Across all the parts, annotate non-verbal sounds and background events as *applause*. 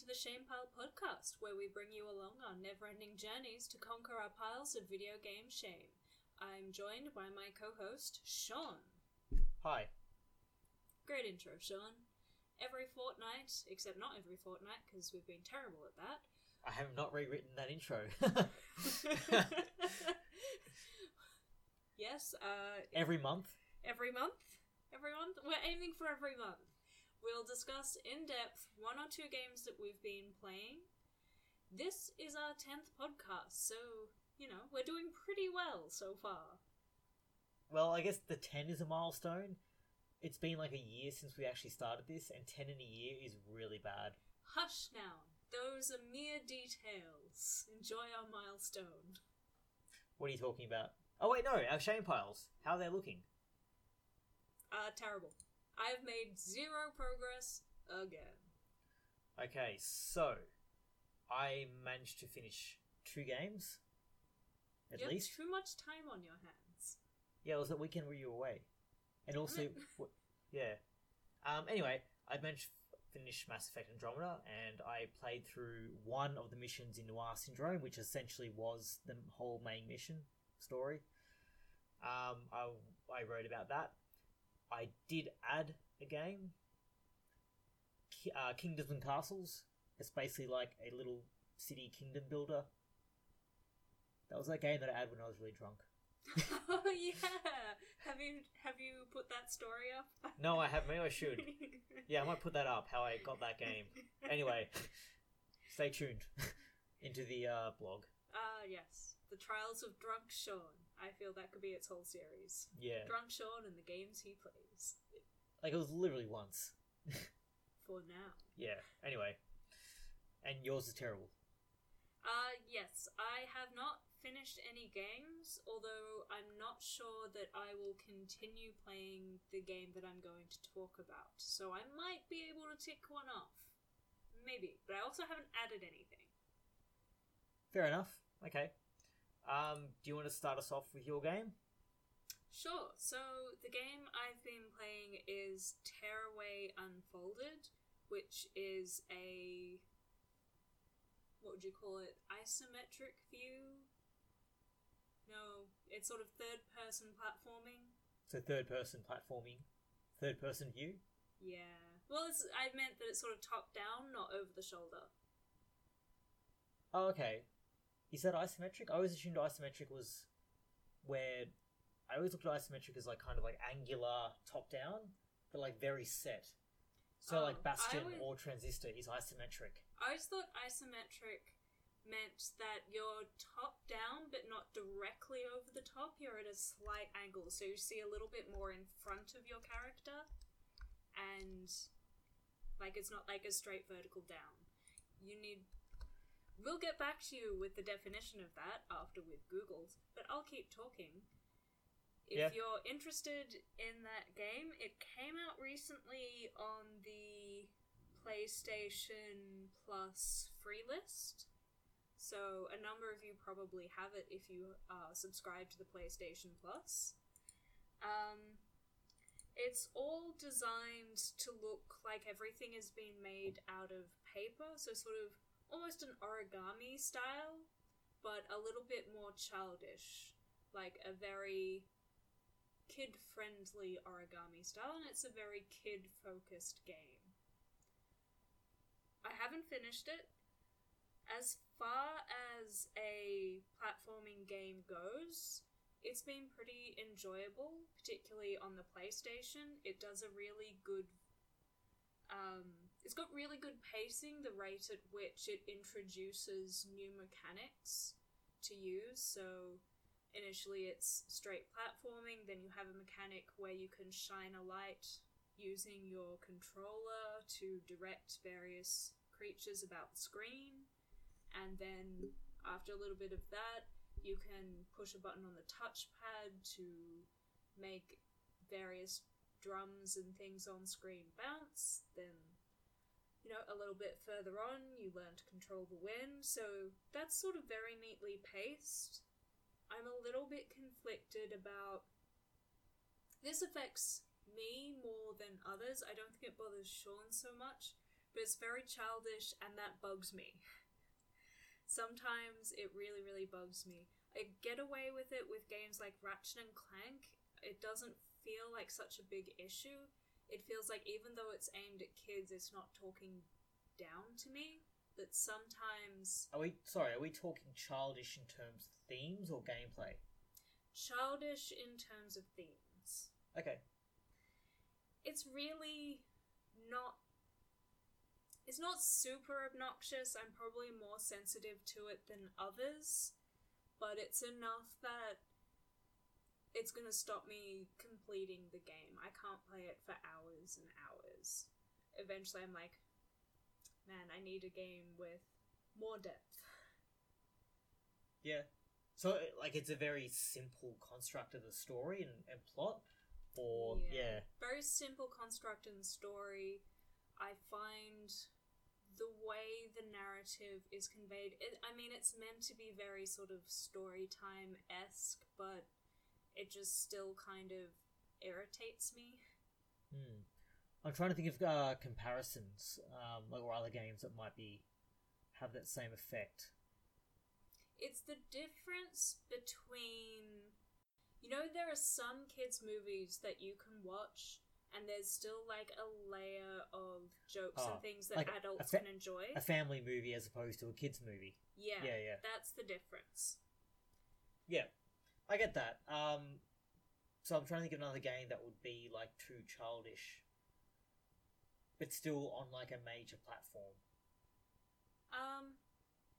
to the Shame Pile podcast, where we bring you along on never ending journeys to conquer our piles of video game shame. I'm joined by my co host, Sean. Hi. Great intro, Sean. Every fortnight, except not every fortnight, because we've been terrible at that. I have not rewritten that intro. *laughs* *laughs* yes, uh, Every month. every month. Every month? We're aiming for every month. We'll discuss in depth one or two games that we've been playing. This is our 10th podcast, so, you know, we're doing pretty well so far. Well, I guess the 10 is a milestone. It's been like a year since we actually started this, and 10 in a year is really bad. Hush now. Those are mere details. Enjoy our milestone. What are you talking about? Oh, wait, no, our shame piles. How are they looking? Uh, terrible. I have made zero progress again. Okay, so I managed to finish two games. At you least. have too much time on your hands. Yeah, it was that weekend where you were away. And also, *laughs* w- yeah. Um, anyway, I managed to finish Mass Effect Andromeda, and I played through one of the missions in Noir Syndrome, which essentially was the whole main mission story. Um, I, I wrote about that. I did add a game, Ki- uh, Kingdoms and Castles. It's basically like a little city kingdom builder. That was that game that I had when I was really drunk. *laughs* *laughs* oh yeah. Have you have you put that story up? No, I have. Maybe I should. *laughs* Yeah, I might put that up. How I got that game. Anyway, stay tuned into the uh, blog. Ah yes, the Trials of Drunk Sean. I feel that could be its whole series. Yeah, Drunk Sean and the games he plays. like it was literally once. *laughs* For now. Yeah. Anyway, and yours is terrible. Uh, yes, I have not finished any games, although I'm not sure that I will continue playing the game that I'm going to talk about. So I might be able to tick one off. Maybe. But I also haven't added anything. Fair enough. Okay. Um, do you want to start us off with your game? Sure, so the game I've been playing is Tearaway Unfolded, which is a. What would you call it? Isometric view? No, it's sort of third person platforming. So third person platforming, third person view. Yeah. Well, it's, I meant that it's sort of top down, not over the shoulder. Oh, okay. Is that isometric? I always assumed isometric was where I always looked at isometric as like kind of like angular top down, but like very set. So Oh, like um, Bastion would- or Transistor is isometric. I always thought isometric meant that you're top down but not directly over the top. You're at a slight angle, so you see a little bit more in front of your character, and like it's not like a straight vertical down. You need. We'll get back to you with the definition of that after we've googled, but I'll keep talking. If Yeah. you're interested in that game, it came out recently on the PlayStation Plus free list. So a number of you probably have it if you are subscribed to the PlayStation Plus. Um, it's all designed to look like everything is being made out of paper, so sort of almost an origami style, but a little bit more childish, like a very kid friendly origami style, and it's a very kid focused game. I haven't finished it. As far as a platforming game goes, it's been pretty enjoyable, particularly on the PlayStation. It does a really good. Um, it's got really good pacing, the rate at which it introduces new mechanics to use. So, initially it's straight platforming, then you have a mechanic where you can shine a light using your controller to direct various creatures about the screen, and then after a little bit of that, you can push a button on the touchpad to make various drums and things on screen bounce. Then, you know, a little bit further on, you learn to control the wind. So that's sort of very neatly paced. I'm a little bit conflicted about. This affects me more than others. I don't think it bothers Sean so much. but it's very childish and that bugs me. *laughs* Sometimes it really, really bugs me. I get away with it with games like Ratchet and Clank. It doesn't feel like such a big issue. It feels like even though it's aimed at kids, it's not talking down to me. That sometimes Are we sorry? Are we talking childish in terms of themes or gameplay? childish in terms of themes. Okay. It's really not. It's not super obnoxious. I'm probably more sensitive to it than others, but it's enough that it's gonna stop me completing the game. I can't play it for hours and hours. Eventually, I'm like, man, I need a game with more depth. Yeah. So uh, like it's a very simple construct of the story and, and plot, or yeah. Very simple construct and story. I find the way the narrative is conveyed. It, I mean, it's meant to be very sort of story time esque, but it just still kind of irritates me. Hmm. I'm trying to think of uh, comparisons, um, like or other games that might be have that same effect. It's the difference between. You know, there are some kids' movies that you can watch, and there's still like a layer of jokes Oh, and things that like adults fa- can enjoy. A family movie as opposed to a kids movie. yeah, Yeah, yeah, that's the difference. yeah. I get that. Um, so I'm trying to think of another game that would be like too childish, but still on like a major platform, Um,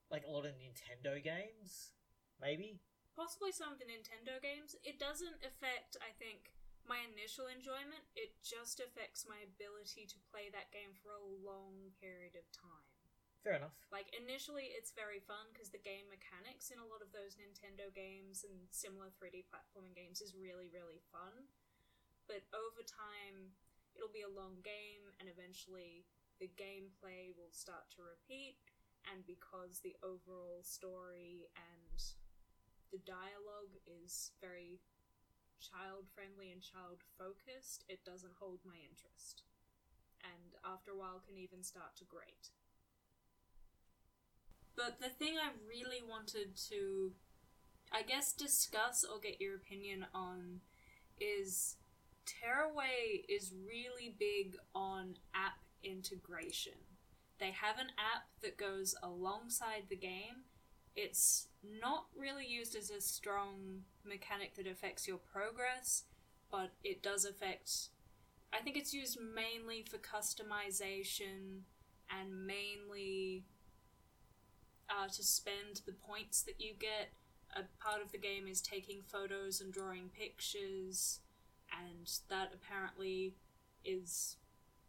like a lot of Nintendo games, maybe. possibly some of the Nintendo games. It doesn't affect, I think, my initial enjoyment. It just affects my ability to play that game for a long period of time. Fair enough. Like, initially, it's very fun because the game mechanics in a lot of those Nintendo games and similar 3D platforming games is really, really fun. But over time, it'll be a long game, and eventually, the gameplay will start to repeat. And because the overall story and the dialogue is very child friendly and child focused, it doesn't hold my interest. And after a while, can even start to grate. But the thing I really wanted to, I guess, discuss or get your opinion on is Tearaway is really big on app integration. They have an app that goes alongside the game. It's not really used as a strong mechanic that affects your progress, but it does affect. I think it's used mainly for customization and mainly uh, to spend the points that you get. A part of the game is taking photos and drawing pictures, and that apparently is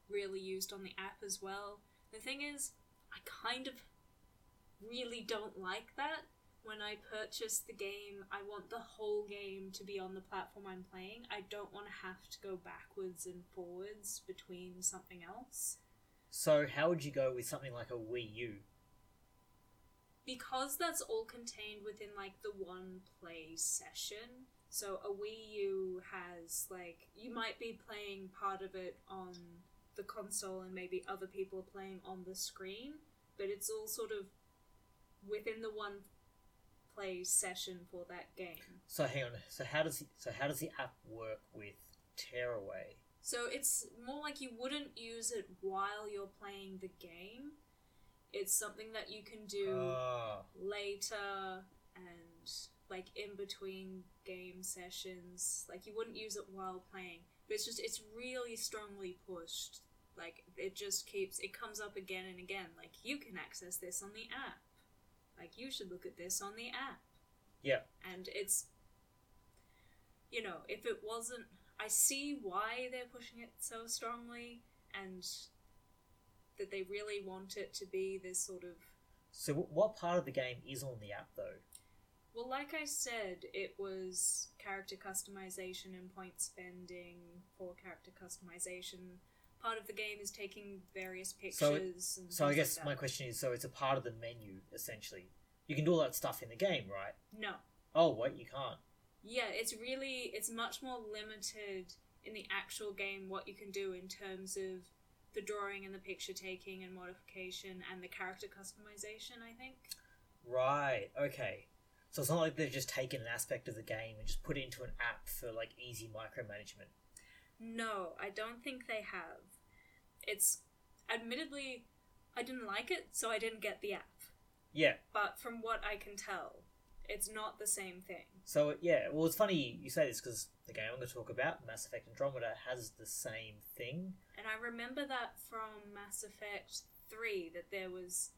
really used on the app as well. The thing is, I kind of really don't like that. When I purchase the game, I want the whole game to be on the platform I'm playing. I don't want to have to go backwards and forwards between something else. So how would you go with something like a Wii U? Because that's all contained within like the one play session so a wii u has like you might be playing part of it on the console and maybe other people are playing on the screen but it's all sort of within the one play session for that game So hang on. So how does so how does the app work with Tearaway? So it's more like you wouldn't use it while you're playing the game. It's something that you can do Ah, later and like in between game sessions. Like you wouldn't use it while playing. But it's just it's really strongly pushed. Like it just keeps it comes up again and again. Like you can access this on the app. Like you should look at this on the app. Yeah. And it's you know, if it wasn't I see why they're pushing it so strongly and that they really want it to be this sort of So what part of the game is on the app though? Well, like I said, it was character customization and point spending for character customization. Part of the game is taking various pictures. So it- and So I guess like my question is, so it's a part of the menu essentially. You can do all that stuff in the game, right? No. Oh wait, you can't. Yeah, it's really it's much more limited in the actual game what you can do in terms of the drawing and the picture taking and modification and the character customization. I think. Right. Okay. So it's not like they've just taken an aspect of the game and just put it into an app for like easy micromanagement. No, I don't think they have. It's admittedly, I didn't like it, so I didn't get the app. Yeah. But from what I can tell, it's not the same thing. So yeah, well, it's funny you say this because the game I'm going to talk about, Mass Effect Andromeda, has the same thing. And I remember that from Mass Effect 3 that there was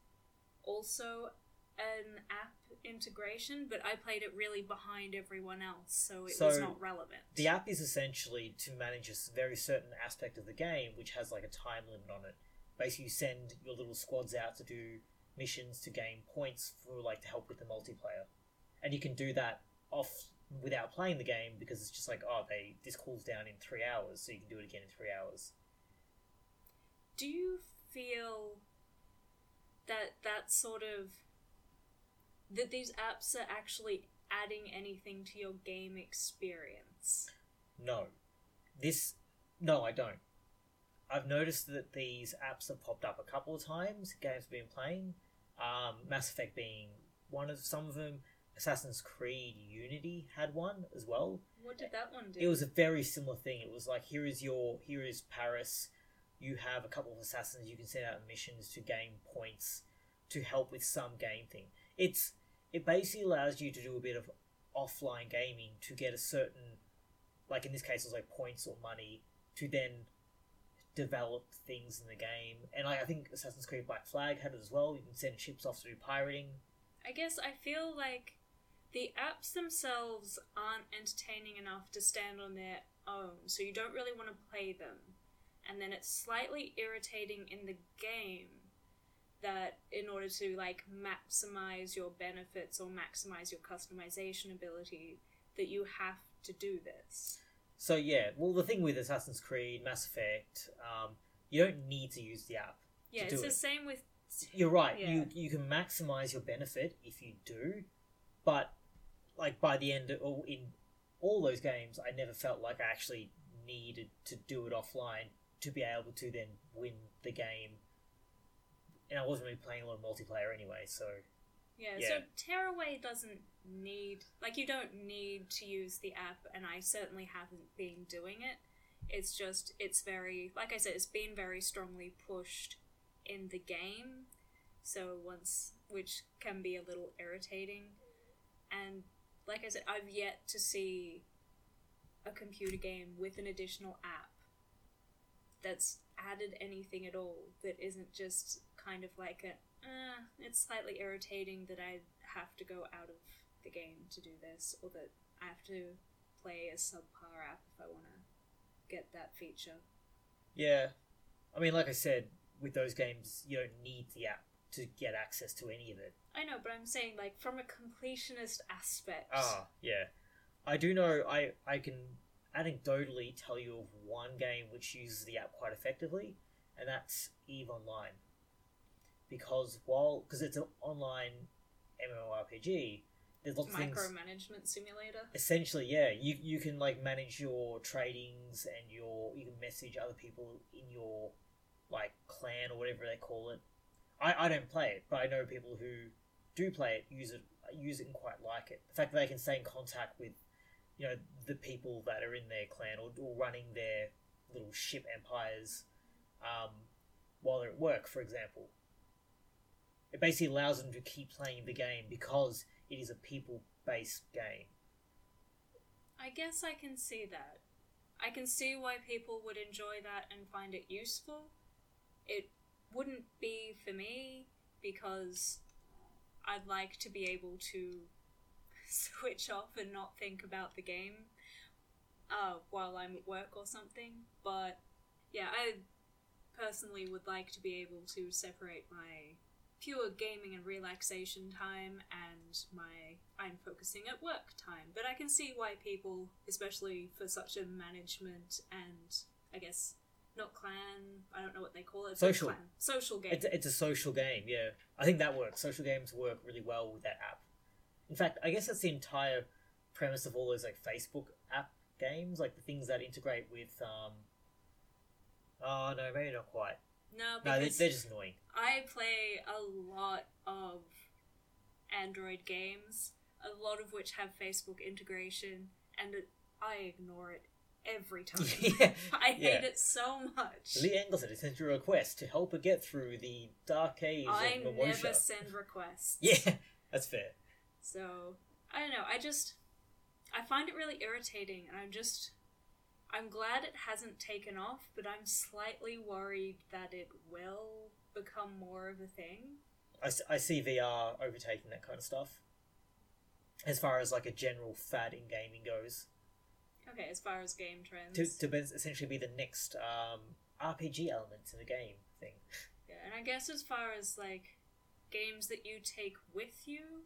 also an app integration, but I played it really behind everyone else, so it was not relevant. The app is essentially to manage a very certain aspect of the game, which has like a time limit on it. Basically, you send your little squads out to do missions to gain points for like to help with the multiplayer, and you can do that off without playing the game because it's just like oh they this cools down in three hours, so you can do it again in three hours. Do you feel that that sort of that these apps are actually adding anything to your game experience? No, this no I don't. I've noticed that these apps have popped up a couple of times. Games I've been playing, um, Mass Effect being one of some of them. Assassin's Creed Unity had one as well. What did that one do? It was a very similar thing. It was like here is your here is Paris. You have a couple of assassins. You can send out missions to gain points to help with some game thing. It's it basically allows you to do a bit of offline gaming to get a certain, like in this case, it was like points or money to then develop things in the game. And I, I think Assassin's Creed Black Flag had it as well. You can send ships off to do pirating. I guess I feel like the apps themselves aren't entertaining enough to stand on their own, so you don't really want to play them. And then it's slightly irritating in the game that in order to like maximize your benefits or maximize your customization ability that you have to do this. So yeah, well the thing with Assassin's Creed, Mass Effect, um, you don't need to use the app. Yeah, it's the it. same with You're right. Yeah. You you can maximize your benefit if you do, but like by the end of, or in all those games, I never felt like I actually needed to do it offline to be able to then win the game. And I wasn't really playing a lot of multiplayer anyway, so Yeah, Yeah. so Tearaway doesn't need like you don't need to use the app and I certainly haven't been doing it. It's just it's very like I said, it's been very strongly pushed in the game. So once which can be a little irritating. And like I said, I've yet to see a computer game with an additional app that's added anything at all that isn't just kind of like a uh, it's slightly irritating that I have to go out of the game to do this, or that I have to play a subpar app if I want to get that feature. yeah. I mean, like I said, with those games, you don't need the app to get access to any of it. I know, but I'm saying like from a completionist aspect. Ah, yeah. I do know. I I can anecdotally tell you of one game which uses the app quite effectively, and that's Eve Online. Because while because it's an online MMORPG, there's lots things. micromanagement simulator. Essentially, yeah, you you can like manage your tradings and your you can message other people in your like clan or whatever they call it. I, I don't play it, but I know people who do play it use it use it and quite like it. The fact that they can stay in contact with you know the people that are in their clan or, or running their little ship empires um, while they're at work, for example. It basically allows them to keep playing the game because it is a people based game. I guess I can see that. I can see why people would enjoy that and find it useful. It wouldn't be for me because I'd like to be able to *laughs* switch off and not think about the game uh, while I'm at work or something. But yeah, I personally would like to be able to separate my pure gaming and relaxation time and my I'm focusing at work time. But I can see why people, especially for such a management and I guess not clan, I don't know what they call it. Social. clan, social game. It's a, it's a social game, yeah. I think that works. Social games work really well with that app. In fact, I guess that's the entire premise of all those like Facebook app games, like the things that integrate with um, Oh no, maybe not quite. No, No, they, because they're just annoying. I play a lot of Android games, a lot of which have Facebook integration, and it, I ignore it every time. *laughs* yeah. I hate Yeah. it so much. Lee has sent you a request to help her get through the dark caves I of never send requests. Yeah, *laughs* that's fair. So I don't know. I just I find it really irritating, and I'm just I'm glad it hasn't taken off, but I'm slightly worried that it will become more of a thing. I see VR overtaking that kind of stuff. As far as like a general fad in gaming goes, Okay, as far as game trends, to to essentially be the next um, RPG element in the game thing. yeah, and I guess as far as like games that you take with you,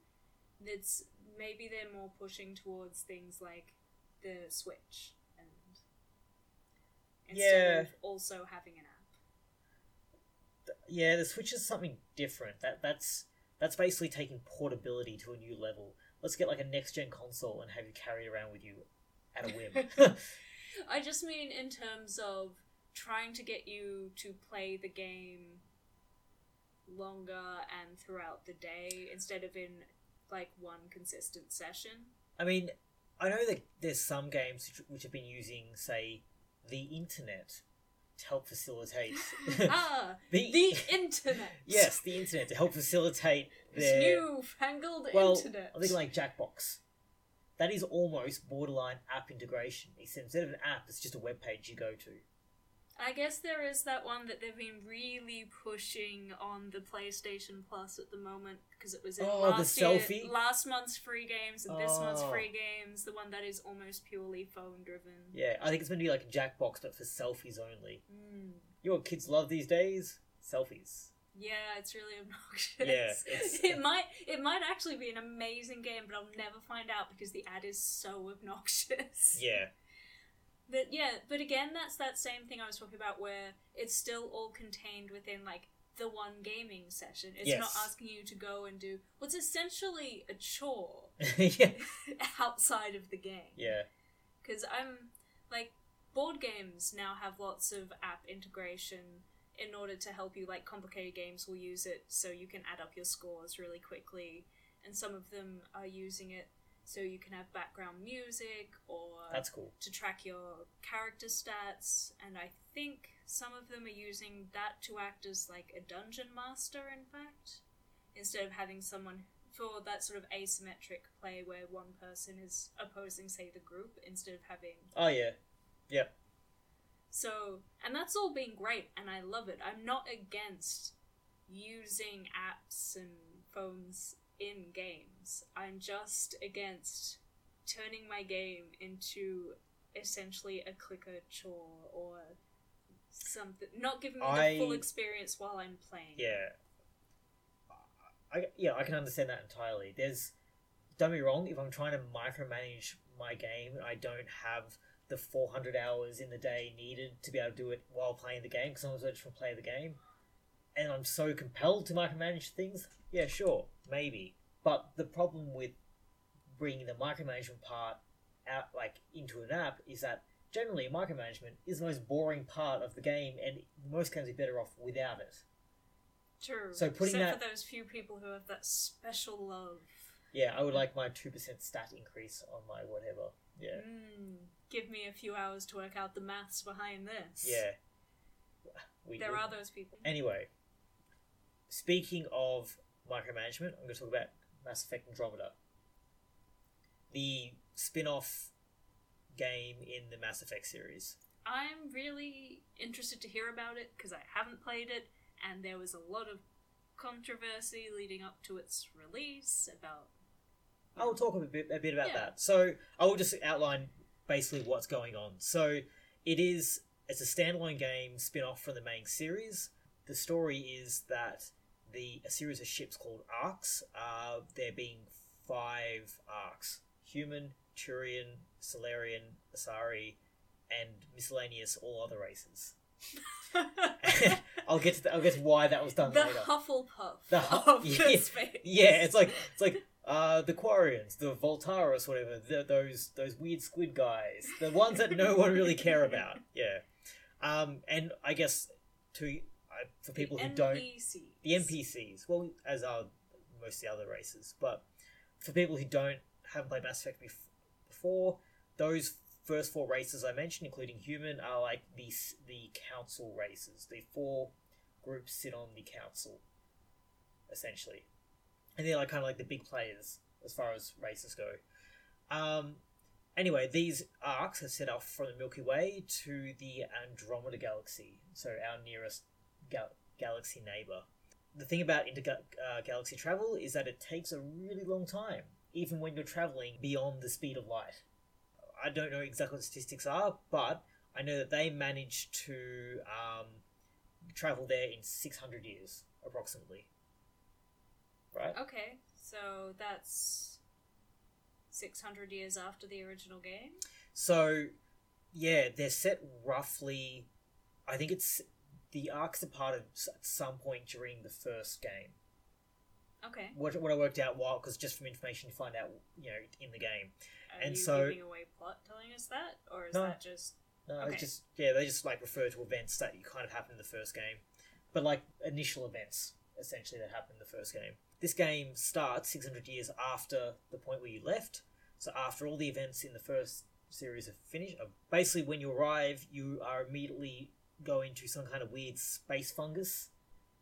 it's maybe they're more pushing towards things like the Switch and instead Yeah. of also having an app. Yeah, the Switch is something different. That that's that's basically taking portability to a new level. Let's get like a next gen console and have you carry it around with you at a whim. *laughs* I just mean in terms of trying to get you to play the game longer and throughout the day instead of in like one consistent session. I mean, I know that there's some games which, which have been using, say, the internet to help facilitate *laughs* *laughs* ah, the, the internet. yes, the internet to help facilitate This their newfangled well, internet. I think like Jackbox. That is almost borderline app integration. Except instead of an app, it's just a web page you go to. I guess there is that one that they've been really pushing on the PlayStation Plus at the moment because it was in Oh, the last year, last month's free games and this month's Oh. free games. The one that is almost purely phone driven. Yeah, I think it's going to be like a Jackbox, but for selfies only. Mm. You know what kids love these days? Selfies. Yeah, it's really *laughs* obnoxious. Yeah, it might it might actually be an amazing game, but I'll never find out because the ad is so obnoxious. *laughs* Yeah. But yeah, but again, that's that same thing I was talking about where it's still all contained within like the one gaming session. It's not asking you to go and do what's essentially a chore *laughs* yeah. outside of the game. Yeah. Because I'm like board games now have lots of app integration in order to help you. Like complicated games will use it so you can add up your scores really quickly, and some of them are using it so you can have background music or That's cool. to track your character stats, and I think some of them are using that to act as like a dungeon master, in fact, instead of having someone for that sort of asymmetric play where one person is opposing, say, the group instead of having. Oh, yeah, yeah. So, and that's all been great, and I love it. I'm not against using apps and phones in games. I'm just against turning my game into essentially a clicker chore or something. Not giving me I- the full experience while I'm playing. Yeah. I, yeah, I can understand that entirely. There's, don't be wrong, if I'm trying to micromanage my game and I don't have the 400 hours in the day needed to be able to do it while playing the game, because sometimes I just want to play the game, and I'm so compelled to micromanage things, yeah, sure, maybe. But the problem with bringing the micromanagement part out, like, into an app is that generally micromanagement is the most boring part of the game, and most games are better off without it. True. So putting Except that- for those few people who have that special love. Yeah, I would like my two percent stat increase on my whatever. Yeah, Mm, give me a few hours to work out the maths behind this. yeah. We There are those people. Anyway, speaking of micromanagement, I'm going to talk about Mass Effect Andromeda, the spin-off game in the Mass Effect series. I'm really interested to hear about it because I haven't played it, and there was a lot of controversy leading up to its release about. I will talk a bit, a bit about Yeah. that. So I will just outline basically what's going on. So it is it's a standalone game spin-off from the main series. The story is that the a series of ships called arks. Uh, there being five arks: human, Turian, Salarian, Asari, and miscellaneous all other races. *laughs* I'll get to the, I'll get to why that was done the later. Hufflepuff The Hu- *laughs* of yeah. Yeah, it's like it's like uh, the Quarians, the Voltaris, whatever. The, those those weird squid guys, the ones that no one really care about. Yeah. Um, and I guess to uh, for people the who don't the NPCs, well, as are most of the other races, but for people who don't haven't played Mass Effect bef- before, those first four races I mentioned, including human, are like the the council races. The four groups sit on the council, essentially, and they're like kind of like the big players as far as races go. Um, anyway, these arks are set off from the Milky Way to the Andromeda Galaxy, so our nearest gal- galaxy neighbor. The thing about intergalaxy travel is that it takes a really long time, even when you're traveling beyond the speed of light. I don't know exactly what statistics are, but I know that they managed to um, travel there in 600 years, approximately. Right? Okay, so that's 600 years after the original game? So, yeah, they're set roughly. I think it's the arks are part of at some point during the first game. Okay. What, what I worked out while because just from information you find out, you know, in the game. Are And you so- giving away plot telling us that? Or is No. that just. No, Okay. it's just yeah, they just like refer to events that you kind of happened in the first game, but like initial events essentially that happened in the first game. This game starts 600 years after the point where you left. So after all the events in the first series are finished, uh, basically when you arrive, you are immediately go into some kind of weird space fungus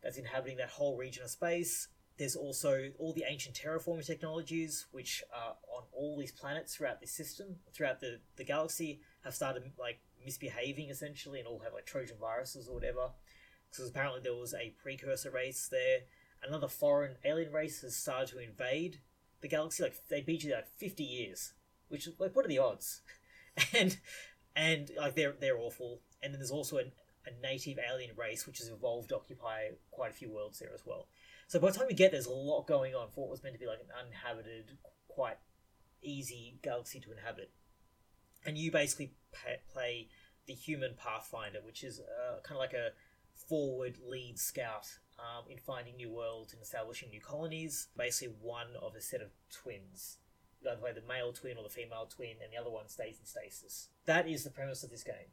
that's inhabiting that whole region of space. There's also all the ancient terraforming technologies, which are on all these planets throughout this system, throughout the, the galaxy, have started like misbehaving essentially and all have like Trojan viruses or whatever. Because apparently there was a precursor race there. Another foreign alien race has started to invade the galaxy. Like they beat you like fifty years, which like what are the odds? *laughs* and and like they're they're awful. And then there's also an, a native alien race which has evolved to occupy quite a few worlds there as well. So by the time you get there's a lot going on for what was meant to be like an uninhabited, quite easy galaxy to inhabit. And you basically play the human pathfinder, which is uh, kind of like a forward lead scout um, in finding new worlds and establishing new colonies. Basically, one of a set of twins. Either way, the male twin or the female twin, and the other one stays in stasis. That is the premise of this game.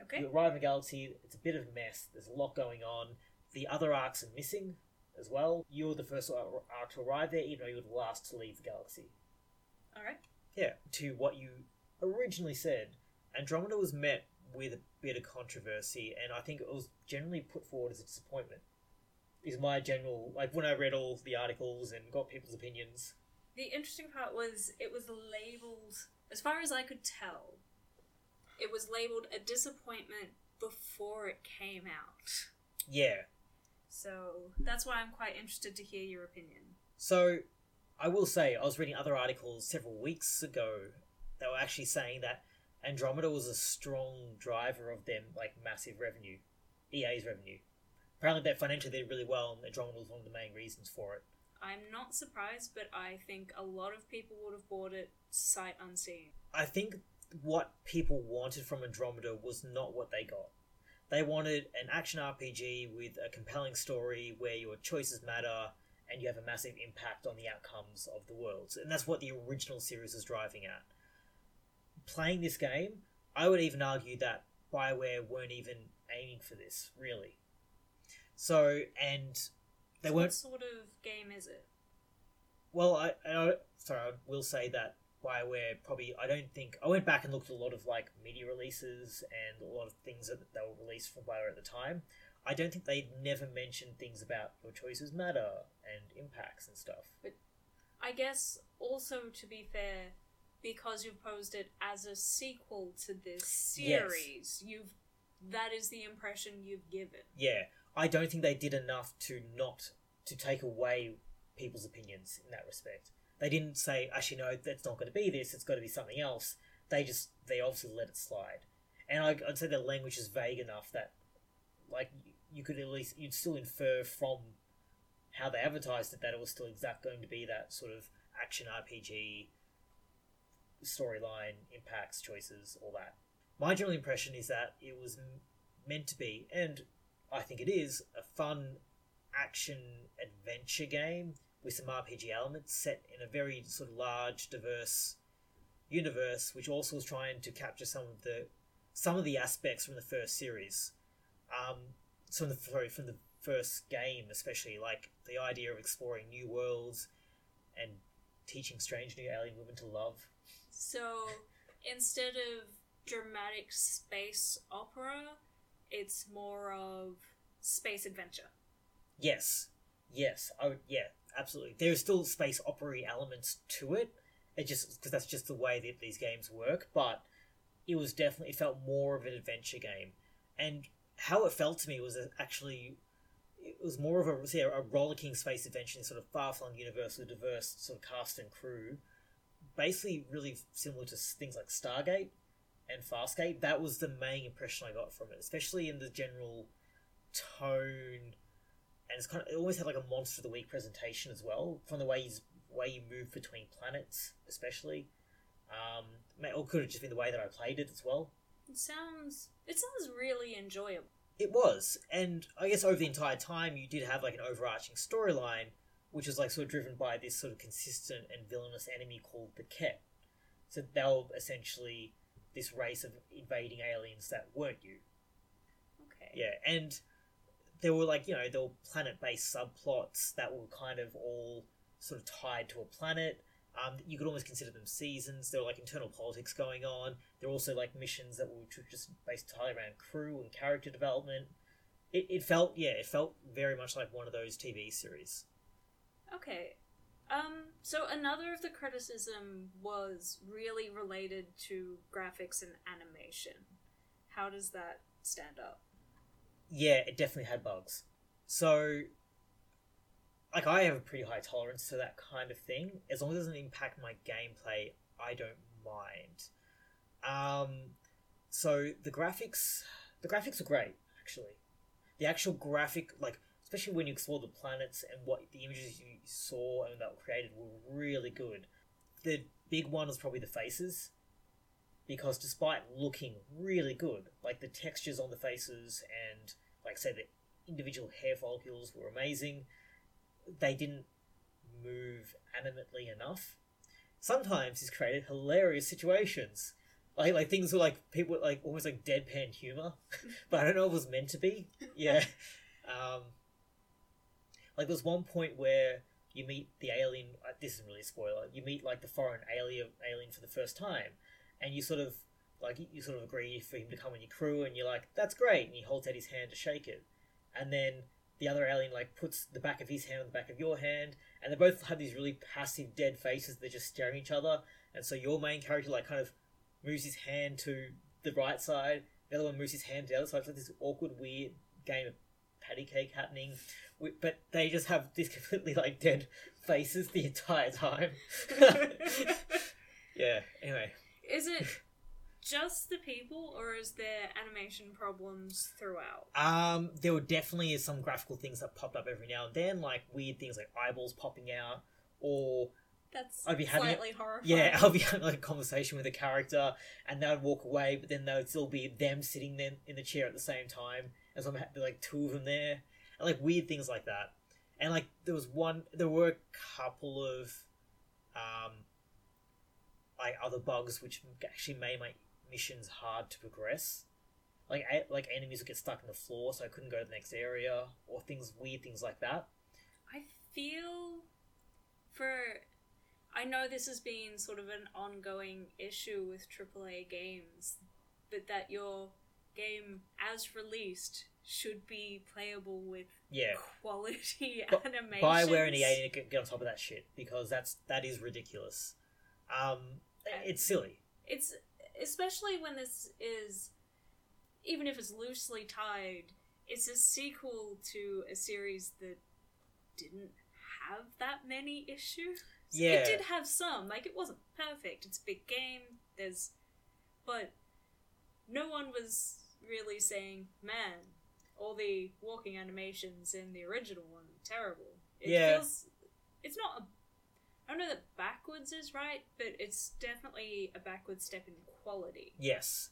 Okay. You arrive in a galaxy, it's a bit of a mess, there's a lot going on. The other arks are missing as well. You're the first ark to arrive there, even though you're the last to leave the galaxy. Alright. Yeah, to what you originally said, Andromeda was met with a bit of controversy, and I think it was generally put forward as a disappointment. Is my general like when I read all the articles and got people's opinions. The interesting part was it was labeled, as far as I could tell, it was labeled a disappointment before it came out. Yeah, So that's why I'm quite interested to hear your opinion. So, I will say, I was reading other articles several weeks ago that were actually saying that Andromeda was a strong driver of them, like, massive revenue. EA's revenue. Apparently, that financially did really well, and Andromeda was one of the main reasons for it. I'm not surprised, but I think a lot of people would have bought it sight unseen. I think what people wanted from Andromeda was not what they got. They wanted an action RPG with a compelling story where your choices matter and you have a massive impact on the outcomes of the worlds. And that's what the original series is driving at. Playing this game, I would even argue that BioWare weren't even aiming for this, really. So, and they So weren't What sort of game is it? well, I, I sorry, I will say that Bioware probably. I don't think I went back and looked at a lot of like media releases and a lot of things that, they were released from Bioware at the time. I don't think they never mentioned things about your choices matter and impacts and stuff. But I guess also to be fair, because you've posed it as a sequel to this Yes. series, you've that is the impression you've given. Yeah, I don't think they did enough to not to take away people's opinions in that respect. They didn't say, actually, no, that's not going to be this. It's got to be something else. They just they obviously let it slide, and I, I'd say the language is vague enough that, like, you, could at least you'd still infer from how they advertised it that it was still exact going to be that sort of action RPG storyline, impacts, choices, all that. My general impression is that it was meant to be, and I think it is, a fun action adventure game with some RPG elements set in a very sort of large, diverse universe, which also was trying to capture some of the some of the aspects from the first series. Um, so the sorry, from the first game, especially like the idea of exploring new worlds and teaching strange new alien women to love. So instead of dramatic space opera, it's more of space adventure. Yes, yes, would. Yeah, absolutely. There's still space opera elements to it. It just because that's just the way that these games work. But it was definitely it felt more of an adventure game, and how it felt to me was actually it was more of a say, a rollicking space adventure sort of far flung universe with diverse sort of cast and crew. Basically, really similar to things like Stargate and Farscape. That was the main impression I got from it, especially in the general tone. And it's kind of it always had like a monster of the week presentation as well, from the way you way you move between planets, especially. Um, or could have just been the way that I played it as well. It sounds it sounds really enjoyable. It was, and I guess over the entire time you did have like an overarching storyline, which was like sort of driven by this sort of consistent and villainous enemy called the Kett. So they'll essentially this race of invading aliens that weren't you. Okay. Yeah, and there were like you know there were planet based subplots that were kind of all sort of tied to a planet. Um, you could almost consider them seasons. There were like internal politics going on. There were also like missions that were just based entirely around crew and character development. It, it felt yeah, it felt very much like one of those TV series. Okay. Um, so another of the criticism was really related to graphics and animation. How does that stand up? Yeah, it definitely had bugs. So like I have a pretty high tolerance to that kind of thing. As long as it doesn't impact my gameplay, I don't mind. Um, so the graphics, the graphics are great actually. The actual graphic, like especially when you explore the planets and what the images you saw and that were created were really good. The big one was probably the faces, because despite looking really good, like the textures on the faces and like say the individual hair follicles were amazing they didn't move animately enough. Sometimes he's created hilarious situations. Like like things were like people like almost like deadpan humor, *laughs* but I don't know if it was meant to be. Yeah, *laughs* um, like there's one point where you meet the alien. Uh, this isn't really a spoiler. You meet like the foreign alien alien for the first time, and you sort of like you sort of agree for him to come on your crew, and you're like, "That's great," and he holds out his hand to shake it, and then the other alien like puts the back of his hand on the back of your hand, and they both have these really passive, dead faces. They're just staring at each other, and so your main character like kind of moves his hand to the right side, the other one moves his hand to the other side. It's like this awkward, weird game of patty cake happening, but they just have these *laughs* completely like dead faces the entire time. *laughs* yeah. Anyway, Is it just the people, or is there animation problems throughout? Um, there were definitely some graphical things that popped up every now and then, like weird things like eyeballs popping out, or That's I'd be having slightly horrifying. yeah, *laughs* I'll be having like a conversation with a character, and they would walk away, but then there would still be them sitting then in the chair at the same time, as I'm ha- like two of them there, and like weird things like that. And like there was one, there were a couple of, um, like other bugs which actually made my missions hard to progress. Like a- like enemies would get stuck in the floor, so I couldn't go to the next area, or things weird things like that. I feel for I know this has been sort of an ongoing issue with AAA games, but that your game as released should be playable with Yeah, quality *laughs* But animations. Bioware and EA to get get on top of that shit because that's that is ridiculous. Um, it's silly. It's especially when this is even if it's loosely tied, it's a sequel to a series that didn't have that many issues. Yeah. It did have some. Like it wasn't perfect. It's a big game. There's but no one was really saying, "Man, all the walking animations in the original one are terrible." It Yeah. feels it's not a I don't know that backwards is right, but it's definitely a backward step in quality. Yes,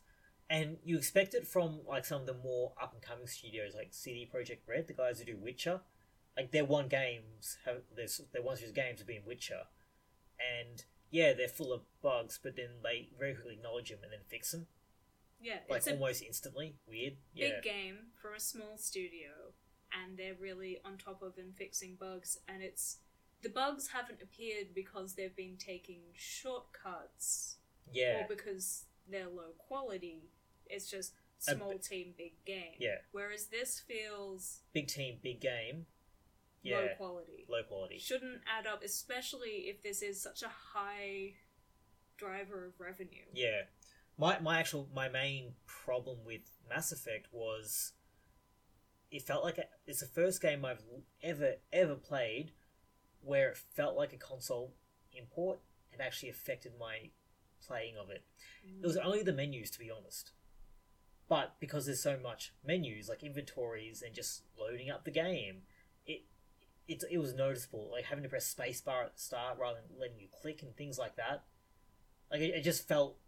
and you expect it from like some of the more up and coming studios like CD Projekt Red, the guys who do Witcher. Like their one games have their their one series games have been Witcher, and yeah, they're full of bugs, but then they very quickly acknowledge them and then fix them. Yeah, like it's almost instantly. Weird. Yeah. big game from a small studio, and they're really on top of and fixing bugs. And it's the bugs haven't appeared because they've been taking shortcuts Yeah. or because they're low quality. It's just small bi- team, big game. Yeah. Whereas this feels Big team, big game. Yeah. low quality. Low quality. Shouldn't add up, especially if this is such a high driver of revenue. Yeah. My my actual my main problem with Mass Effect was it felt like a, it's the first game I've ever ever played where it felt like a console import and actually affected my playing of it. It was only the menus to be honest. But because there's so much menus like inventories and just loading up the game, it it, it was noticeable like having to press spacebar at the start rather than letting you click and things like that. Like it, it just felt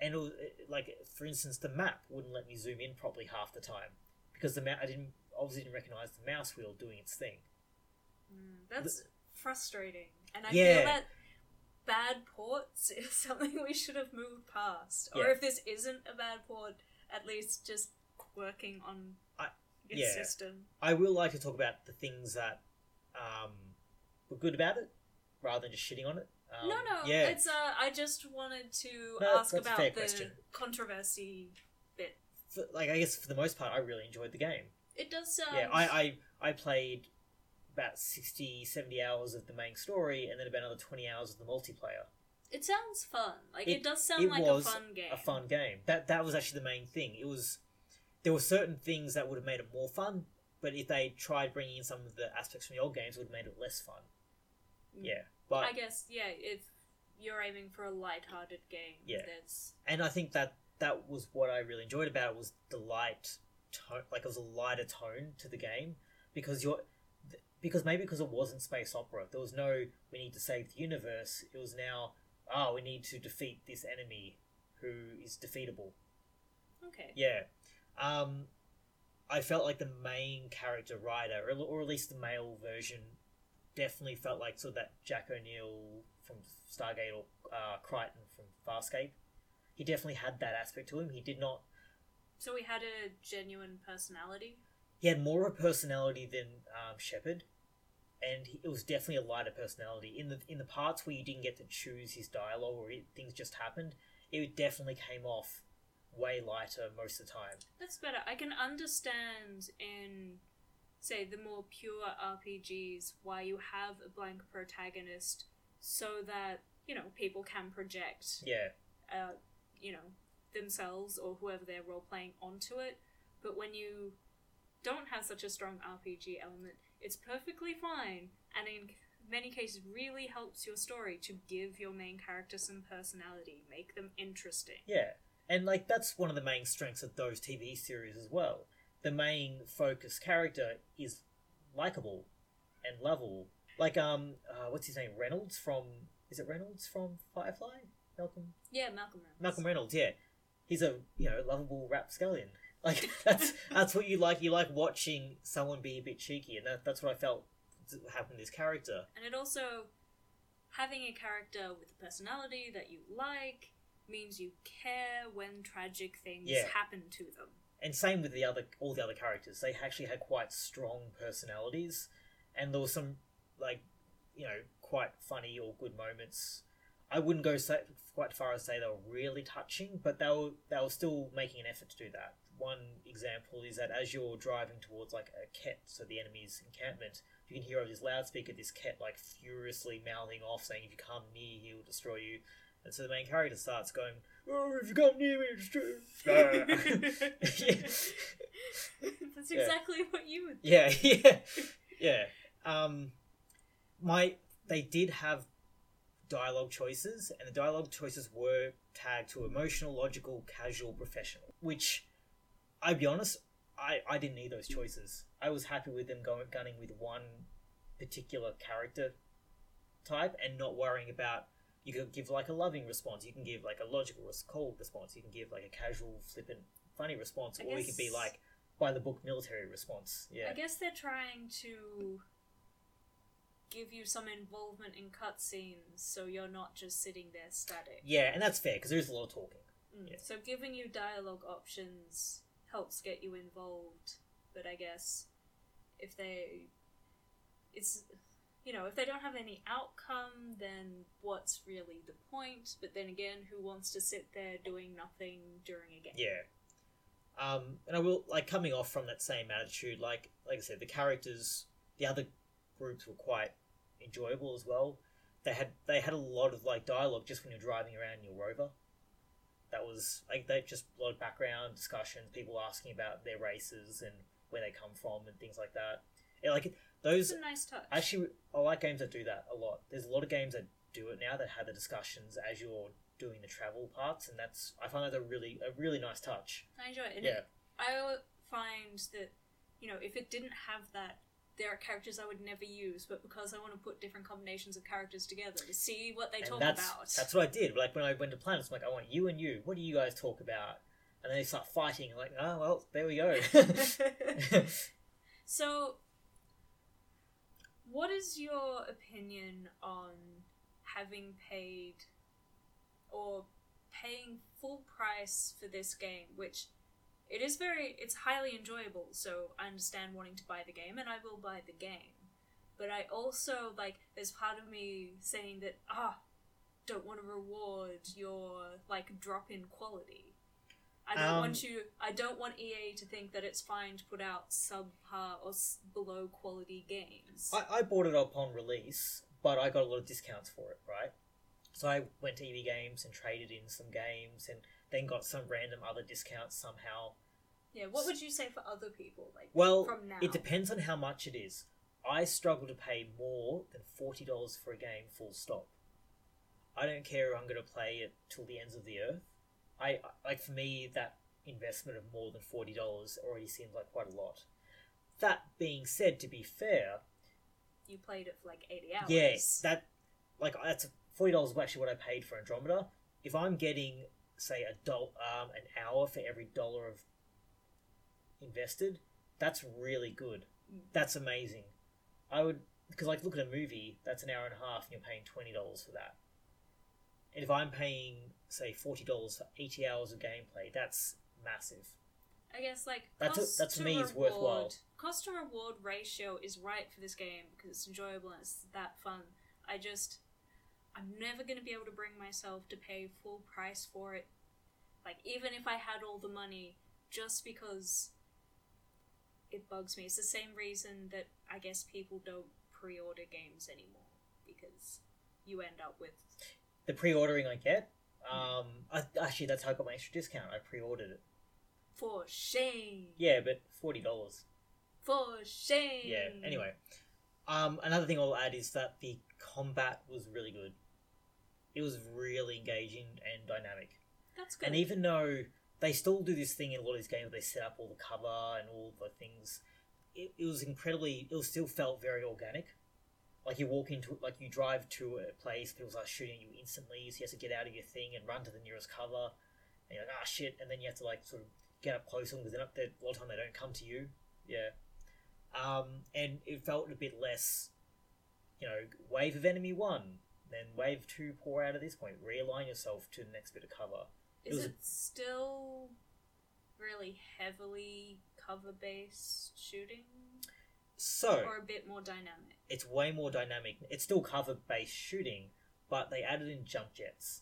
and it was, like for instance the map wouldn't let me zoom in properly half the time because the I didn't obviously didn't recognize the mouse wheel doing its thing. Mm, that's frustrating. And I Yeah. feel that bad ports *laughs* is something we should have moved past. Or Yeah. if this isn't a bad port, at least just working on I- its yeah. system. I will like to talk about the things that um, were good about it rather than just shitting on it. Um, no, no, yeah, it's uh, I just wanted to No, ask about the question. controversy bit. for, like I guess for the most part, I really enjoyed the game. It does sound. Yeah, I, I I played about 60, 70 hours of the main story and then about another 20 hours of the multiplayer. It sounds fun. Like it, It- does sound it like a fun game. A fun game. That that was actually the main thing. It was there were certain things that would have made it more fun, but if they tried bringing in some of the aspects from the old games, it would have made it less fun. Mm. Yeah, but I guess yeah. If you're aiming for a light-hearted game, Yeah. there's and I think that that was what I really enjoyed about it was the light tone, like it was a lighter tone to the game because you're because maybe because it wasn't space opera, there was no we need to save the universe. It was now oh we need to defeat this enemy who is defeatable. okay. Yeah, um, I felt like the main character Ryder, or, or at least the male version, definitely felt like sort of that Jack O'Neill from Stargate or uh, Crichton from Farscape. He definitely had that aspect to him. He did not. So he had a genuine personality. He had more of a personality than um, Shepard, and he, it was definitely a lighter personality. In the in the parts where you didn't get to choose his dialogue or it, things just happened, it definitely came off way lighter most of the time. That's better. I can understand in, say, the more pure RPGs why you have a blank protagonist so that, you know, people can project, Yeah, uh, you know, themselves or whoever they're role playing onto it. But when you don't have such a strong RPG element, it's perfectly fine and in many cases really helps your story to give your main character some personality, make them interesting. Yeah, and like that's one of the main strengths of those TV series as well. The main focus character is likable and lovable. Like um, uh, what's his name? Reynolds from is it Reynolds from Firefly? Malcolm Yeah, Malcolm Reynolds. Malcolm Reynolds. Yeah, he's a you know lovable rapscallion. *laughs* Like that's that's what you like. You like watching someone be a bit cheeky, and that, that's what I felt happened to this character. And it also having a character with a personality that you like means you care when tragic things Yeah. happen to them. And same with the other all the other characters. They actually had quite strong personalities. And there was some like you know quite funny or good moments. I wouldn't go so, quite far as say they were really touching but they were they were still making an effort to do that. One example is that as you're driving towards like a kett so the enemy's encampment you can hear over this loudspeaker this kett like furiously mouthing off saying if you come near he will destroy you. And so the main character starts going oh if you come near me destroy *laughs* yeah. *laughs* That's Yeah. exactly what you would Yeah, *laughs* yeah, yeah. Um, my they did have dialogue choices, and the dialogue choices were tagged to emotional, logical, casual, professional. Which, I'll be honest, I I didn't need those choices. I was happy with them going gunning with one particular character type and not worrying about. You can give like a loving response. You can give like a logical, cold response. You can give like a casual, flippant, funny response, I or you could be like by the book military response. Yeah. I guess they're trying to give you some involvement in cutscenes so you're not just sitting there static. Yeah, and that's fair because there is a lot of talking. Mm. Yeah. So giving you dialogue options helps get you involved, but I guess if they, it's, you know, if they don't have any outcome, then what's really the point? But then again, who wants to sit there doing nothing during a game? Yeah. Um, and I will like coming off from that same attitude. Like like I said, the characters, the other groups were quite enjoyable as well. They had they had a lot of like dialogue just when you're driving around in your rover. That was like they just a lot of background discussions, people asking about their races and where they come from and things like that. Yeah, like Those a nice touch. Actually, I like games that do that a lot. There's a lot of games that do it now that have the discussions as you're doing the travel parts, and that's I find that a really a really nice touch. I enjoy it. And Yeah. I find that, you know, if it didn't have that, there are characters I would never use, but because I want to put different combinations of characters together to see what they and talk that's about. that's what I did. Like when I went to planets, I'm like, I want you and you. What do you guys talk about? And then they start fighting. Like, oh well, there we go. *laughs* *laughs* so, what is your opinion on having paid or paying full price for this game, which it is very it's highly enjoyable, so I understand wanting to buy the game and I will buy the game. But I also like there's part of me saying that ah don't want to reward your like drop in quality. I don't Um, want you I don't want EA to think that it's fine to put out subpar or s- below quality games. I, I bought it upon release, but I got a lot of discounts for it, right? So I went to EB Games and traded in some games, and then got some random other discounts somehow. yeah, what would you say for other people like Well, from now? it depends on how much it is. I struggle to pay more than forty dollars for a game, full stop. I don't care if I'm going to play it till the ends of the earth. I like for me that investment of more than forty dollars already seems like quite a lot. That being said, to be fair, You played it for like 80 hours. yeah, that like that's forty dollars is actually what I paid for Andromeda. If I'm getting say a um, an hour for every dollar of invested, that's really good. Mm. That's amazing. I would because like look at a movie that's an hour and a half and you're paying twenty dollars for that. And if I'm paying say forty dollars for eighty hours of gameplay, that's massive. I guess like That's a- that to to me is reward, worthwhile. Cost to reward ratio is right for this game because it's enjoyable and it's that fun. I just I'm never gonna be able to bring myself to pay full price for it. Like even if I had all the money, just because it bugs me. It's the same reason that I guess people don't pre-order games anymore because you end up with The pre-ordering I get, um, I, actually that's how I got my extra discount. I pre-ordered it. for shame. Yeah, but forty dollars. For shame. Yeah. Anyway, um, another thing I'll add is that the combat was really good. It was really engaging and dynamic. That's good. And even though they still do this thing in a lot of these games, where they set up all the cover and all the things, it, it was incredibly. It was still felt very organic. Like you walk into, like you drive to a place, people start shooting you instantly. So you have to get out of your thing and run to the nearest cover. And you're like, ah, shit! And then you have to like sort of get up close to them because. They're, a lot of time they don't come to you. Yeah. Um, and it felt a bit less, you know, wave of enemy one, then wave two pour out at this point. Realign yourself to the next bit of cover. Is was- it still really heavily cover based shooting? So Or a bit more dynamic? it's way more dynamic. It's still cover based shooting, but they added in jump jets.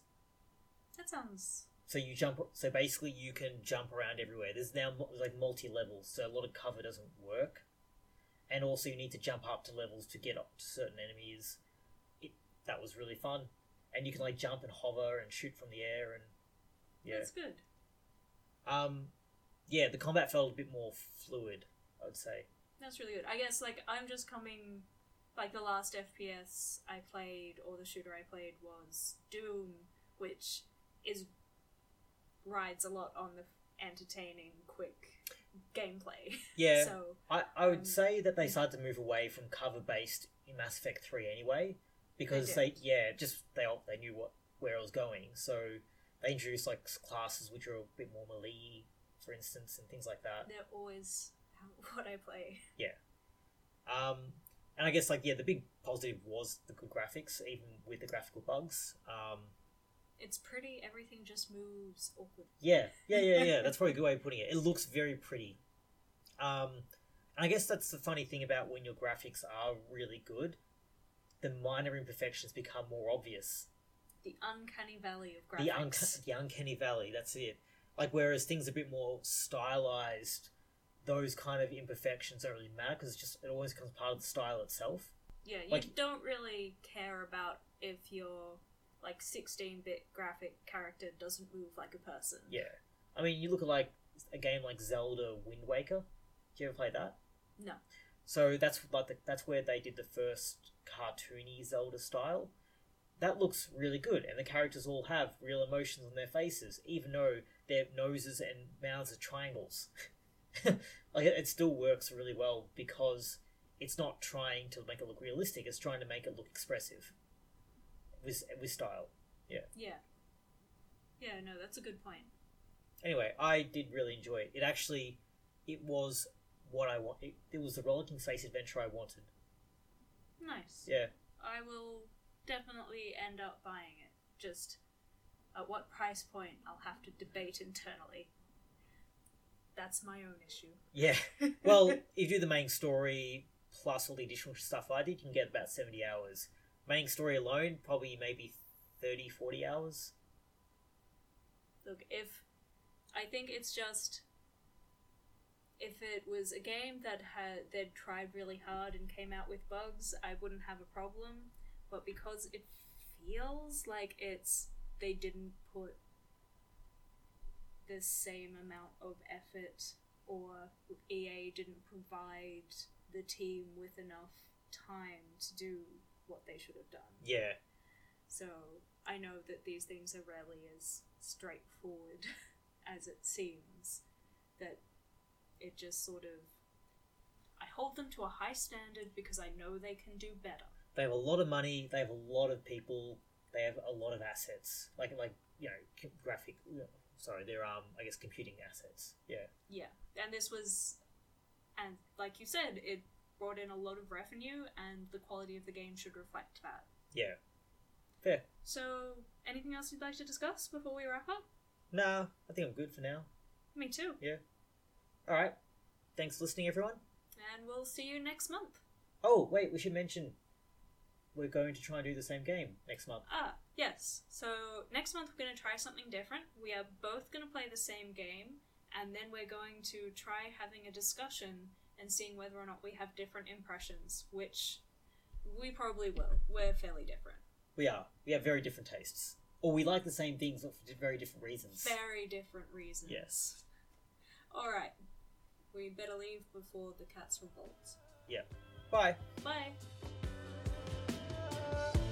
That sounds. So you jump. So basically, you can jump around everywhere. There's now like multi levels, so a lot of cover doesn't work, and also you need to jump up to levels to get up to certain enemies. It that was really fun, and you can like jump and hover and shoot from the air, and yeah, That's good. um, yeah, the combat felt a bit more fluid. I would say. That's really good. I guess, like, I'm just coming. Like, the last FPS I played, or the shooter I played, was Doom, which is. rides a lot on the entertaining, quick gameplay. *laughs* Yeah, So, I, I would Um, say that they started to move away from cover based in Mass Effect Three anyway, because They they, yeah just they all- they knew what where it was going, so they introduced like classes which are a bit more melee, for instance, and things like that. they're always *laughs* what I play. Yeah. Um, and I guess like yeah, the big positive was the good graphics, even with the graphical bugs. Um, It's pretty. Everything just moves awkward. Yeah, yeah, yeah, yeah. That's probably a *laughs* good way of putting it. It looks very pretty. Um, and I guess that's the funny thing about when your graphics are really good, the minor imperfections become more obvious. The uncanny valley of The, graphics. the uncanny valley. That's it. Like whereas things are a bit more stylized, those kind of imperfections don't really matter because it's just it always comes part of the style itself. yeah, you like- don't really care about if your like 16-bit graphic character doesn't move like a person. Yeah. I mean, you look at like a game like Zelda Wind Waker. Do you ever play that? No. So that's like the, that's where they did the first cartoony Zelda style. That looks really good, and the characters all have real emotions on their faces, even though their noses and mouths are triangles. *laughs* *laughs* like it, it still works really well because it's not trying to make it look realistic; it's trying to make it look expressive with with style. Yeah. Yeah, Yeah. no, that's a good point. anyway, I did really enjoy it. It actually, it was what I want. It, it was the rollicking space adventure I wanted. Nice. Yeah, I will definitely end up buying it. Just at what price point I'll have to debate internally. That's my own issue. yeah. *laughs* Well, if you do the main story plus all the additional stuff I did, you can get about seventy hours. Main story alone, probably maybe 30, 40 hours. Look, if I think it's just if it was a game that had they'd tried really hard and came out with bugs, I wouldn't have a problem. But because it feels like it's they didn't put the same amount of effort or EA didn't provide the team with enough time to do what they should have done. Yeah, So I know that these things are rarely as straightforward *laughs* as it seems. That it just sort of. I hold them to a high standard because I know they can do better. they have a lot of money. They have a lot of people. They have a lot of assets, like like you know, graphic. Sorry, they're um, I guess computing assets. Yeah. Yeah. And this was. And like you said, it brought in a lot of revenue, and the quality of the game should reflect that. Yeah. Fair. So, anything else you'd like to discuss before we wrap up? Nah, I think I'm good for now. Me too. Yeah. All right. Thanks for listening, everyone. And we'll see you next month. Oh, wait, we should mention we're going to try and do the same game next month. Ah, yes. So next month we're going to try something different. We are both going to play the same game, and then we're going to try having a discussion and seeing whether or not we have different impressions, which we probably will. We're fairly different. We are. We have very different tastes. Or we like the same things, but for very different reasons. Very different reasons. Yes. All right. We better leave before the cats revolt. Yeah. Bye. Bye. Thank you.